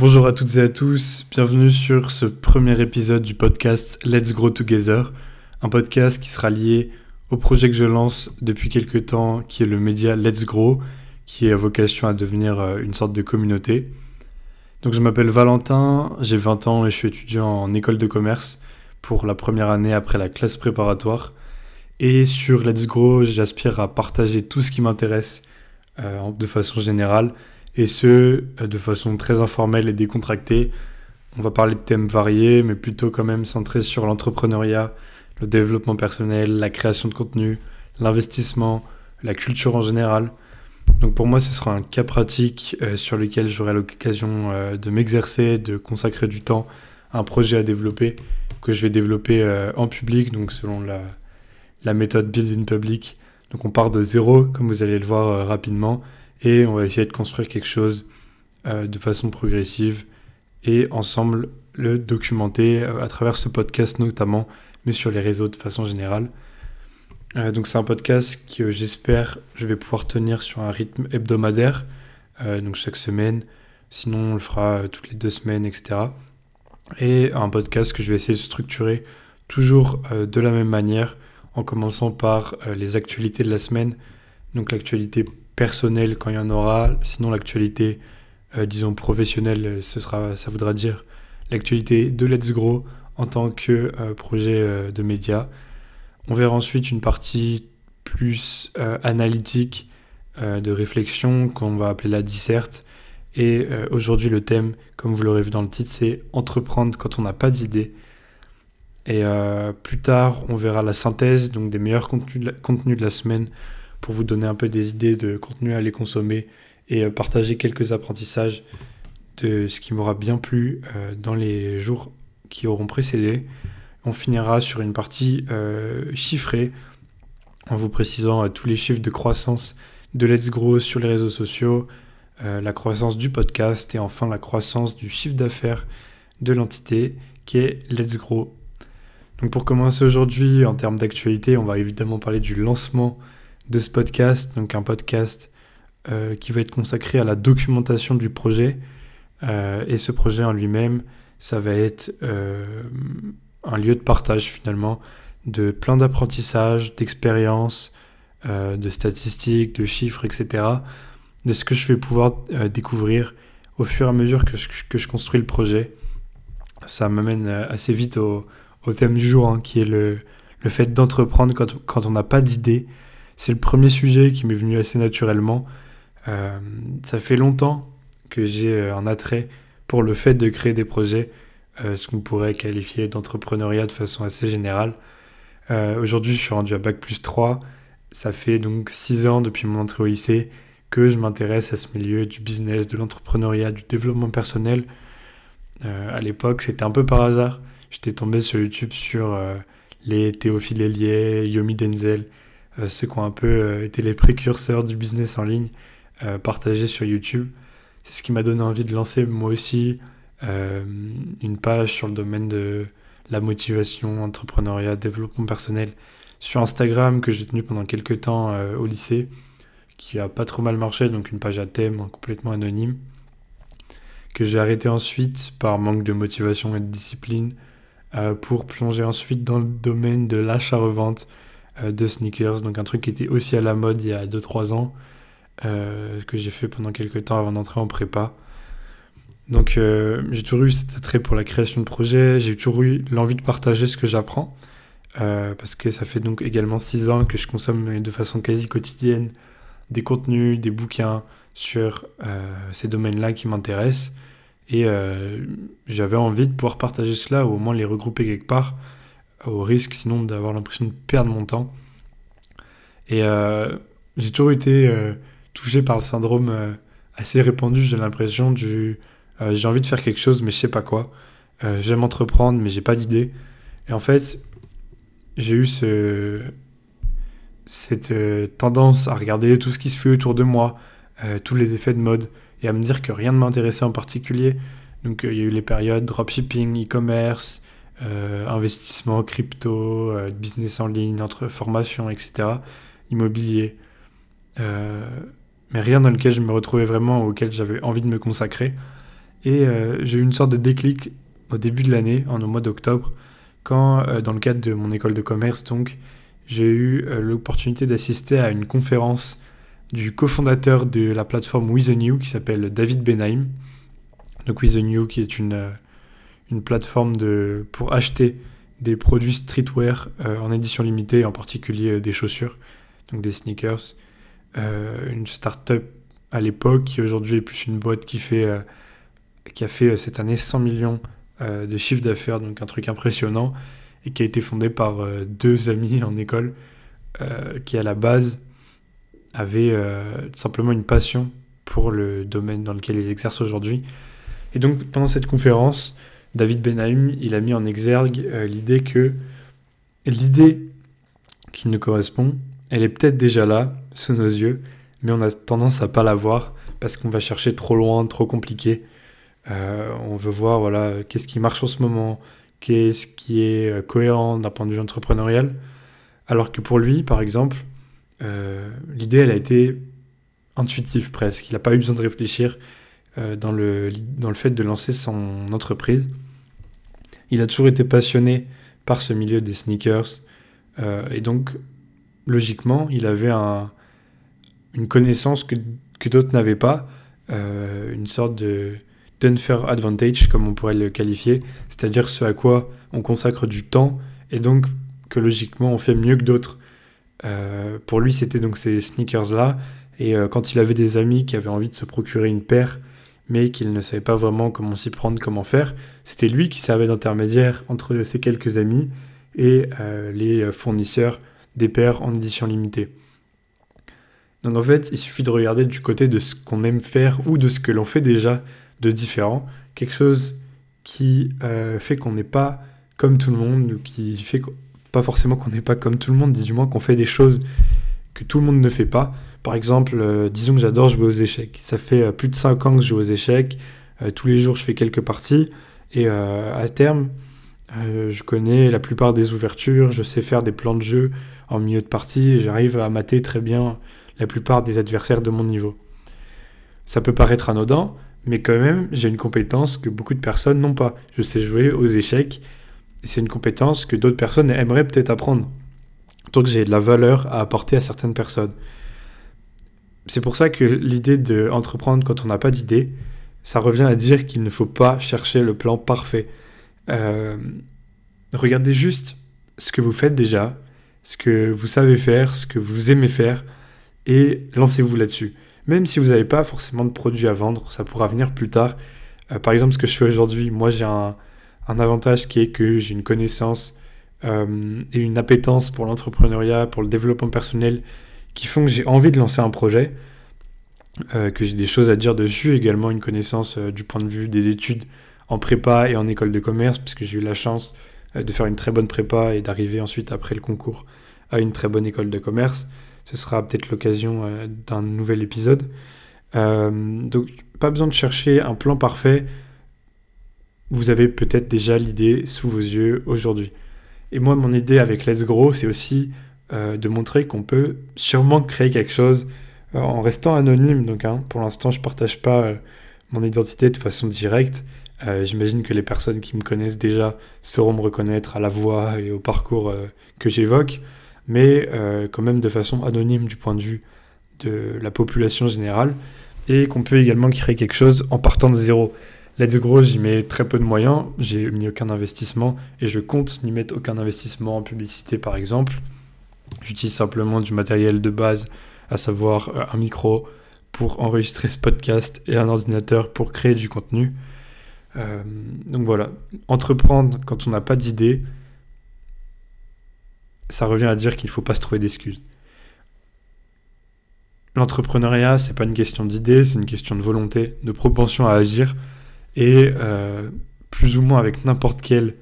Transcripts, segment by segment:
Bonjour à toutes et à tous, bienvenue sur ce premier épisode du podcast Let's Grow Together, un podcast qui sera lié au projet que je lance depuis quelques temps, qui est le média Let's Grow, qui a vocation à devenir euh, une sorte de communauté. Donc je m'appelle Valentin, j'ai 20 ans et je suis étudiant en école de commerce pour la première année après la classe préparatoire. Et sur Let's Grow, j'aspire à partager tout ce qui m'intéresse euh, de façon générale et ce, euh, de façon très informelle et décontractée. On va parler de thèmes variés, mais plutôt quand même centrés sur l'entrepreneuriat, le développement personnel, la création de contenu, l'investissement, la culture en général. Donc pour moi, ce sera un cas pratique euh, sur lequel j'aurai l'occasion euh, de m'exercer, de consacrer du temps à un projet à développer, que je vais développer en public, donc selon la, la méthode Build in Public. Donc on part de zéro, comme vous allez le voir rapidement, et on va essayer de construire quelque chose euh, de façon progressive et ensemble le documenter euh, à travers ce podcast notamment, mais sur les réseaux de façon générale. Euh, donc c'est un podcast que j'espère je vais pouvoir tenir sur un rythme hebdomadaire, donc chaque semaine, sinon on le fera toutes les deux semaines, etc. Et un podcast que je vais essayer de structurer toujours de la même manière, en commençant par les actualités de la semaine, donc l'actualité personnel quand il y en aura. Sinon, l'actualité, euh, disons, professionnelle, euh, ce sera, ça voudra dire l'actualité de Let's Grow en tant que euh, projet de média. On verra ensuite une partie plus analytique de réflexion qu'on va appeler la disserte. Et aujourd'hui, le thème, comme vous l'aurez vu dans le titre, c'est entreprendre quand on n'a pas d'idée. Et plus tard, on verra la synthèse donc des meilleurs contenus de la semaine pour vous donner un peu des idées de contenu à aller consommer et euh, partager quelques apprentissages de ce qui m'aura bien plu euh, dans les jours qui auront précédé. On finira sur une partie euh, chiffrée en vous précisant tous les chiffres de croissance de Let's Grow sur les réseaux sociaux, la croissance du podcast et enfin la croissance du chiffre d'affaires de l'entité qui est Let's Grow. Donc pour commencer aujourd'hui en termes d'actualité, on va évidemment parler du lancement de ce podcast, donc un podcast euh, qui va être consacré à la documentation du projet. Euh, et ce projet en lui-même, ça va être euh, un lieu de partage finalement de plein d'apprentissages, d'expériences, de statistiques, de chiffres, etc. De ce que je vais pouvoir découvrir au fur et à mesure que je, construis le projet. Ça m'amène assez vite au, thème du jour, hein, qui est le, fait d'entreprendre quand on n'a pas d'idée, c'est le premier sujet qui m'est venu assez naturellement. Euh, ça fait longtemps que j'ai euh, un attrait pour le fait de créer des projets, euh, ce qu'on pourrait qualifier d'entrepreneuriat de façon assez générale. Aujourd'hui, je suis rendu à Bac plus 3. Ça fait donc 6 ans depuis mon entrée au lycée que je m'intéresse à ce milieu du business, de l'entrepreneuriat, du développement personnel. à l'époque, c'était un peu par hasard. J'étais tombé sur YouTube sur les Théophile Hélier, Yomi Denzel, ceux qui ont un peu euh, été les précurseurs du business en ligne euh, partagés sur YouTube. C'est ce qui m'a donné envie de lancer moi aussi une page sur le domaine de la motivation, entrepreneuriat, développement personnel sur Instagram que j'ai tenu pendant quelques temps au lycée, qui a pas trop mal marché, donc une page à thème complètement anonyme, que j'ai arrêté ensuite par manque de motivation et de discipline, pour plonger ensuite dans le domaine de l'achat-revente, euh, de sneakers, donc un truc qui était aussi à la mode il y a 2-3 ans, euh, que j'ai fait pendant quelques temps avant d'entrer en prépa. Donc euh, j'ai toujours eu cet attrait pour la création de projets, j'ai toujours eu l'envie de partager ce que j'apprends, parce que ça fait donc également 6 ans que je consomme de façon quasi quotidienne des contenus, des bouquins sur ces domaines-là qui m'intéressent. Et j'avais envie de pouvoir partager cela, ou au moins les regrouper quelque part, au risque sinon d'avoir l'impression de perdre mon temps. Et euh, j'ai toujours été euh, touché par le syndrome euh, assez répandu, j'ai l'impression du j'ai envie de faire quelque chose mais je sais pas quoi. J'aime entreprendre mais j'ai pas d'idée. Et en fait, j'ai eu ce, cette tendance à regarder tout ce qui se fait autour de moi, tous les effets de mode, et à me dire que rien ne m'intéressait en particulier. Donc il y a eu les périodes dropshipping, e-commerce, euh, investissement, crypto, euh, business en ligne, entre formation, etc., immobilier. Euh, mais rien dans lequel je me retrouvais vraiment, auquel j'avais envie de me consacrer. Et j'ai eu une sorte de déclic au début de l'année, en au mois d'octobre, quand, dans le cadre de mon école de commerce, donc, j'ai eu l'opportunité d'assister à une conférence du cofondateur de la plateforme With qui s'appelle David Benheim. Donc With qui est une, une plateforme de, pour acheter des produits streetwear euh, en édition limitée, en particulier euh, des chaussures, donc des sneakers. une start-up à l'époque qui aujourd'hui est plus une boîte qui, fait, qui a fait cette année 100 millions de chiffre d'affaires, donc un truc impressionnant, et qui a été fondée par deux amis en école qui à la base avaient simplement une passion pour le domaine dans lequel ils exercent aujourd'hui et donc pendant cette conférence, David Benahim, il a mis en exergue euh, l'idée que l'idée qui nous correspond, elle est peut-être déjà là, sous nos yeux, mais on a tendance à pas la voir parce qu'on va chercher trop loin, trop compliqué. Euh, on veut voir voilà qu'est-ce qui marche en ce moment, qu'est-ce qui est euh, cohérent d'un point de vue entrepreneurial. Alors que pour lui, par exemple, l'idée, elle a été intuitive presque. Il n'a pas eu besoin de réfléchir. Euh, dans, le, dans le fait de lancer son entreprise. Il a toujours été passionné par ce milieu des sneakers euh, et donc logiquement il avait un, une connaissance que, que d'autres n'avaient pas, euh, une sorte de d'unfair advantage comme on pourrait le qualifier, c'est-à-dire ce à quoi on consacre du temps et donc que logiquement on fait mieux que d'autres. pour lui c'était donc ces sneakers là et quand il avait des amis qui avaient envie de se procurer une paire mais qu'il ne savait pas vraiment comment s'y prendre, comment faire. C'était lui qui servait d'intermédiaire entre ses quelques amis et euh, les fournisseurs des paires en édition limitée. Donc en fait, il suffit de regarder du côté de ce qu'on aime faire ou de ce que l'on fait déjà de différent, quelque chose qui euh, fait qu'on n'est pas comme tout le monde, ou qui fait pas forcément qu'on n'est pas comme tout le monde, dit du moins qu'on fait des choses que tout le monde ne fait pas. Par exemple, euh, disons que j'adore jouer aux échecs. Ça fait euh, plus de 5 ans que je joue aux échecs. Euh, tous les jours, je fais quelques parties. Et à terme, je connais la plupart des ouvertures. Je sais faire des plans de jeu en milieu de partie. Et j'arrive à mater très bien la plupart des adversaires de mon niveau. Ça peut paraître anodin, mais quand même, j'ai une compétence que beaucoup de personnes n'ont pas. Je sais jouer aux échecs. C'est une compétence que d'autres personnes aimeraient peut-être apprendre. Donc j'ai de la valeur à apporter à certaines personnes c'est pour ça que l'idée d'entreprendre quand on n'a pas d'idée, ça revient à dire qu'il ne faut pas chercher le plan parfait. Euh, regardez juste ce que vous faites déjà, ce que vous savez faire, ce que vous aimez faire, et lancez-vous là-dessus. Même si vous n'avez pas forcément de produits à vendre, ça pourra venir plus tard. Euh, par exemple, ce que je fais aujourd'hui, moi j'ai un, avantage qui est que j'ai une connaissance euh, et une appétence pour l'entrepreneuriat, pour le développement personnel qui font que j'ai envie de lancer un projet, euh, que j'ai des choses à dire dessus, également une connaissance euh, du point de vue des études en prépa et en école de commerce, puisque j'ai eu la chance de faire une très bonne prépa et d'arriver ensuite après le concours à une très bonne école de commerce. Ce sera peut-être l'occasion d'un nouvel épisode. donc pas besoin de chercher un plan parfait. Vous avez peut-être déjà l'idée sous vos yeux aujourd'hui. Et moi, mon idée avec Let's Grow, c'est aussi euh, de montrer qu'on peut sûrement créer quelque chose euh, en restant anonyme. Donc, hein, pour l'instant, je ne partage pas euh, mon identité de façon directe. J'imagine que les personnes qui me connaissent déjà sauront me reconnaître à la voix et au parcours que j'évoque, mais quand même de façon anonyme du point de vue de la population générale, et qu'on peut également créer quelque chose en partant de zéro. Let's Grow, j'y mets très peu de moyens, j'ai mis aucun investissement, et je compte n'y mettre aucun investissement en publicité par exemple. J'utilise simplement du matériel de base, à savoir euh, un micro pour enregistrer ce podcast et un ordinateur pour créer du contenu. Euh, donc voilà, entreprendre quand on n'a pas d'idée, ça revient à dire qu'il ne faut pas se trouver d'excuses. L'entrepreneuriat, c'est pas une question d'idée, c'est une question de volonté, de propension à agir, et euh, plus ou moins avec n'importe quel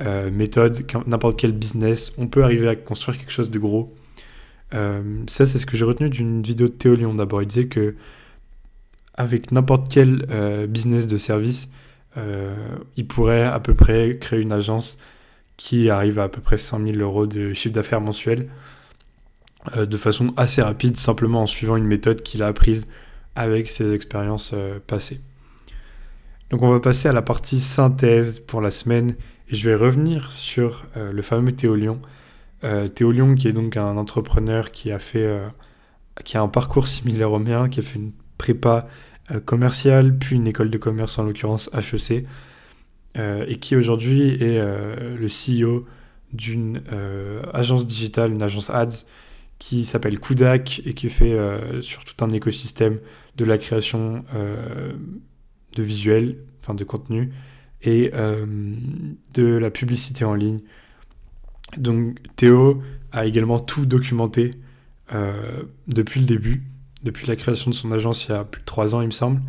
euh, méthode, n'importe quel business, on peut arriver à construire quelque chose de gros. Euh, ça, c'est ce que j'ai retenu d'une vidéo de Théo Lyon d'abord. Il disait que avec n'importe quel business de service, il pourrait à peu près créer une agence qui arrive à à peu près 100 000 euros de chiffre d'affaires mensuel de façon assez rapide, simplement en suivant une méthode qu'il a apprise avec ses expériences passées. Donc on va passer à la partie synthèse pour la semaine et je vais revenir sur le fameux Théo Lyon. Théo Lyon qui est donc un entrepreneur qui a fait qui a un parcours similaire au mien, qui a fait une prépa commerciale, puis une école de commerce en l'occurrence HEC, et qui aujourd'hui est le CEO d'une euh, agence digitale, une agence ads qui s'appelle Kudak et qui fait euh, sur tout un écosystème de la création euh, de visuels, enfin de contenu et de la publicité en ligne. Donc Théo a également tout documenté depuis le début, depuis la création de son agence il y a plus de trois ans il me semble,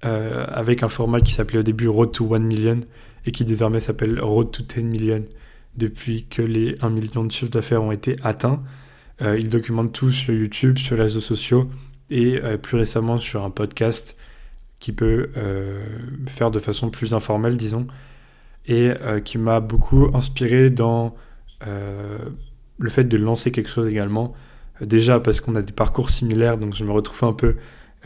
avec un format qui s'appelait au début Road to 1 Million et qui désormais s'appelle Road to 10 Million depuis que les 1 million de chiffres d'affaires ont été atteints. Euh, il documente tout sur YouTube, sur les réseaux sociaux et euh, plus récemment sur un podcast qui peut euh, faire de façon plus informelle, disons, et qui m'a beaucoup inspiré dans le fait de lancer quelque chose également. déjà parce qu'on a des parcours similaires, donc je me retrouve un peu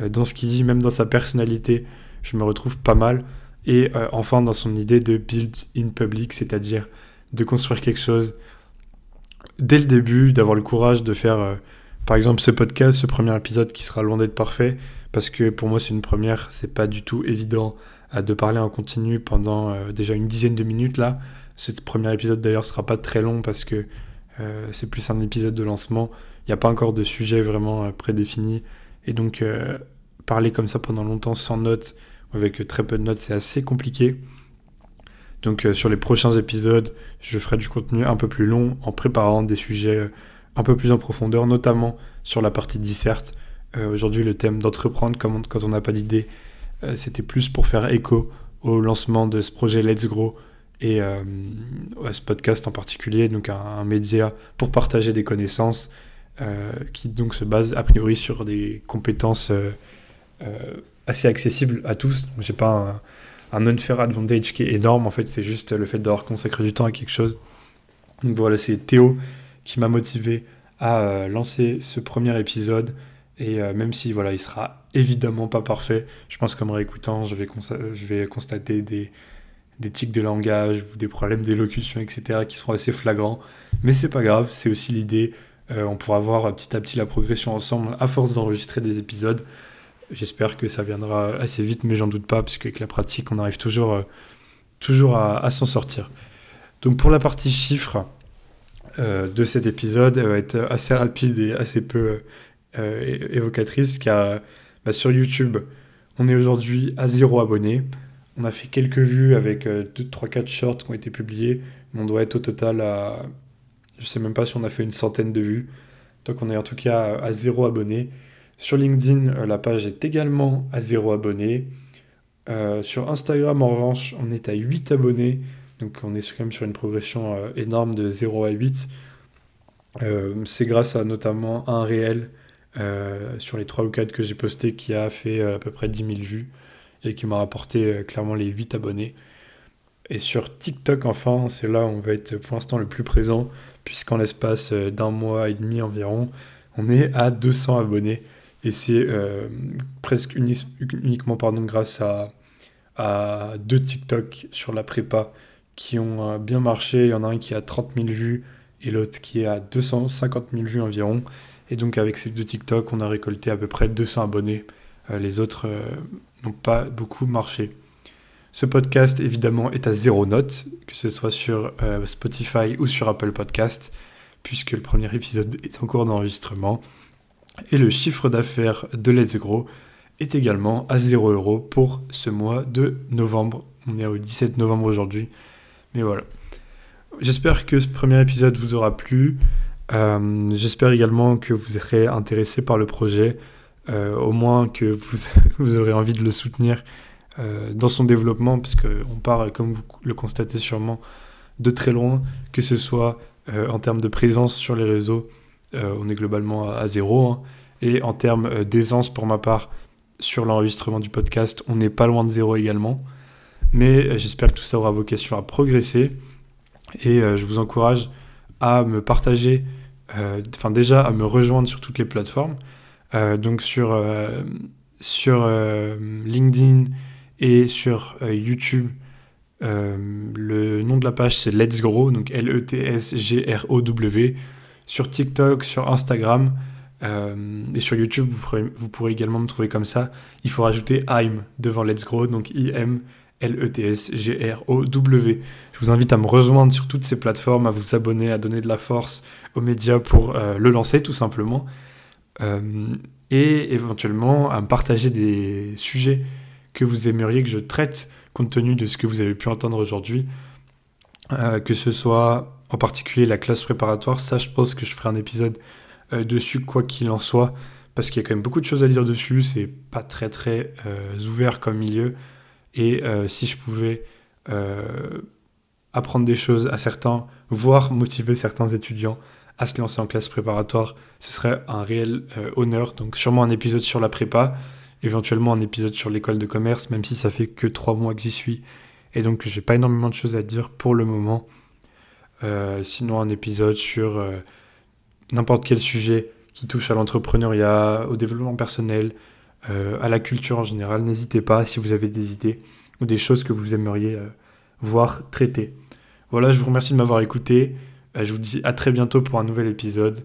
dans ce qu'il dit, même dans sa personnalité, je me retrouve pas mal. Et enfin dans son idée de build in public, c'est-à-dire de construire quelque chose dès le début, d'avoir le courage de faire, euh, par exemple, ce podcast, ce premier épisode qui sera loin d'être parfait, parce que pour moi c'est une première, c'est pas du tout évident euh, de parler en continu pendant euh, déjà une dizaine de minutes là. Ce premier épisode d'ailleurs sera pas très long parce que c'est plus un épisode de lancement. Il n'y a pas encore de sujet vraiment prédéfini. Et donc parler comme ça pendant longtemps sans notes, avec très peu de notes, c'est assez compliqué. Donc euh, sur les prochains épisodes, je ferai du contenu un peu plus long en préparant des sujets euh, un peu plus en profondeur, notamment sur la partie disserte. Euh, aujourd'hui, le thème d'entreprendre quand on n'a pas d'idée, c'était plus pour faire écho au lancement de ce projet Let's Grow et à ce podcast en particulier, donc un, média pour partager des connaissances qui donc se base a priori sur des compétences assez accessibles à tous. J'ai pas un, un unfair advantage qui est énorme. En fait, c'est juste le fait d'avoir consacré du temps à quelque chose. Donc voilà, c'est Théo qui m'a motivé à euh, lancer ce premier épisode. Et euh, même si voilà, il sera évidemment pas parfait, je pense qu'en réécoutant, je vais, constater des, des tics de langage ou des problèmes d'élocution, etc., qui seront assez flagrants. Mais c'est pas grave, c'est aussi l'idée. Euh, on pourra voir petit à petit la progression ensemble à force d'enregistrer des épisodes. J'espère que ça viendra assez vite, mais j'en doute pas, parce qu'avec la pratique, on arrive toujours, euh, toujours à, s'en sortir. Donc pour la partie chiffres euh, de cet épisode, elle va être assez rapide et assez peu euh, évocatrice, car bah, sur YouTube, on est aujourd'hui à zéro abonné. On a fait quelques vues avec 2, 3, 4 shorts qui ont été publiés, mais on doit être au total à... Je sais même pas si on a fait une centaine de vues. Donc on est en tout cas à zéro abonné. Sur LinkedIn, euh, la page est également à 0 abonnés. Euh, sur Instagram, en revanche, on est à 8 abonnés. Donc on est quand même sur une progression énorme de 0 à 8. c'est grâce à notamment un réel sur les 3 ou 4 que j'ai posté qui a fait à peu près 10 000 vues et qui m'a rapporté clairement les 8 abonnés. Et sur TikTok, enfin, c'est là où on va être pour l'instant le plus présent, puisqu'en l'espace d'un mois et demi environ, on est à 200 abonnés. Et c'est euh, presque uniquement grâce à, à, deux TikTok sur la prépa qui ont euh, bien marché. Il y en a un qui a 30 000 vues et l'autre qui est à 250 000 vues environ. Et donc avec ces deux TikTok, on a récolté à peu près 200 abonnés. Euh, les autres n'ont pas beaucoup marché. Ce podcast, évidemment, est à zéro note, que ce soit sur Spotify ou sur Apple Podcast, puisque le premier épisode est en cours d'enregistrement. Et le chiffre d'affaires de Let's Grow est également à 0 euros pour ce mois de novembre. On est au 17 novembre aujourd'hui. Mais voilà. J'espère que ce premier épisode vous aura plu. Euh, j'espère également que vous serez intéressé par le projet. Euh, au moins que vous, aurez envie de le soutenir euh, dans son développement, puisqu'on part, comme vous le constatez sûrement, de très loin, que ce soit en termes de présence sur les réseaux, on est globalement à, zéro. Hein. Et en termes d'aisance, pour ma part, sur l'enregistrement du podcast, on n'est pas loin de zéro également. Mais j'espère que tout ça aura vocation à progresser. Et je vous encourage à me partager, enfin déjà à me rejoindre sur toutes les plateformes. donc sur, sur LinkedIn Et sur YouTube, le nom de la page c'est Let's Grow, donc L-E-T-S-G-R-O-W. Sur TikTok, sur Instagram et sur YouTube, vous pourrez, vous pourrez, également me trouver comme ça. Il faut rajouter I'm devant Let's Grow, donc I-M. L-E-T-S-G-R-O-W. Je vous invite à me rejoindre sur toutes ces plateformes, à vous abonner, à donner de la force aux médias pour euh, le lancer tout simplement. Euh, et éventuellement à me partager des sujets que vous aimeriez que je traite compte tenu de ce que vous avez pu entendre aujourd'hui. Euh, que ce soit en particulier la classe préparatoire, ça je pense que je ferai un épisode dessus quoi qu'il en soit, parce qu'il y a quand même beaucoup de choses à dire dessus, c'est pas très très ouvert comme milieu. Et euh, si je pouvais euh, apprendre des choses à certains, voire motiver certains étudiants à se lancer en classe préparatoire, ce serait un réel euh, honneur. Donc sûrement un épisode sur la prépa, éventuellement un épisode sur l'école de commerce, même si ça fait que trois mois que j'y suis. Et donc j'ai pas énormément de choses à dire pour le moment. sinon un épisode sur n'importe quel sujet qui touche à l'entrepreneuriat, au développement personnel, à la culture en général. N'hésitez pas si vous avez des idées ou des choses que vous aimeriez euh, voir traiter. Voilà, je vous remercie de m'avoir écouté. Euh, je vous dis à très bientôt pour un nouvel épisode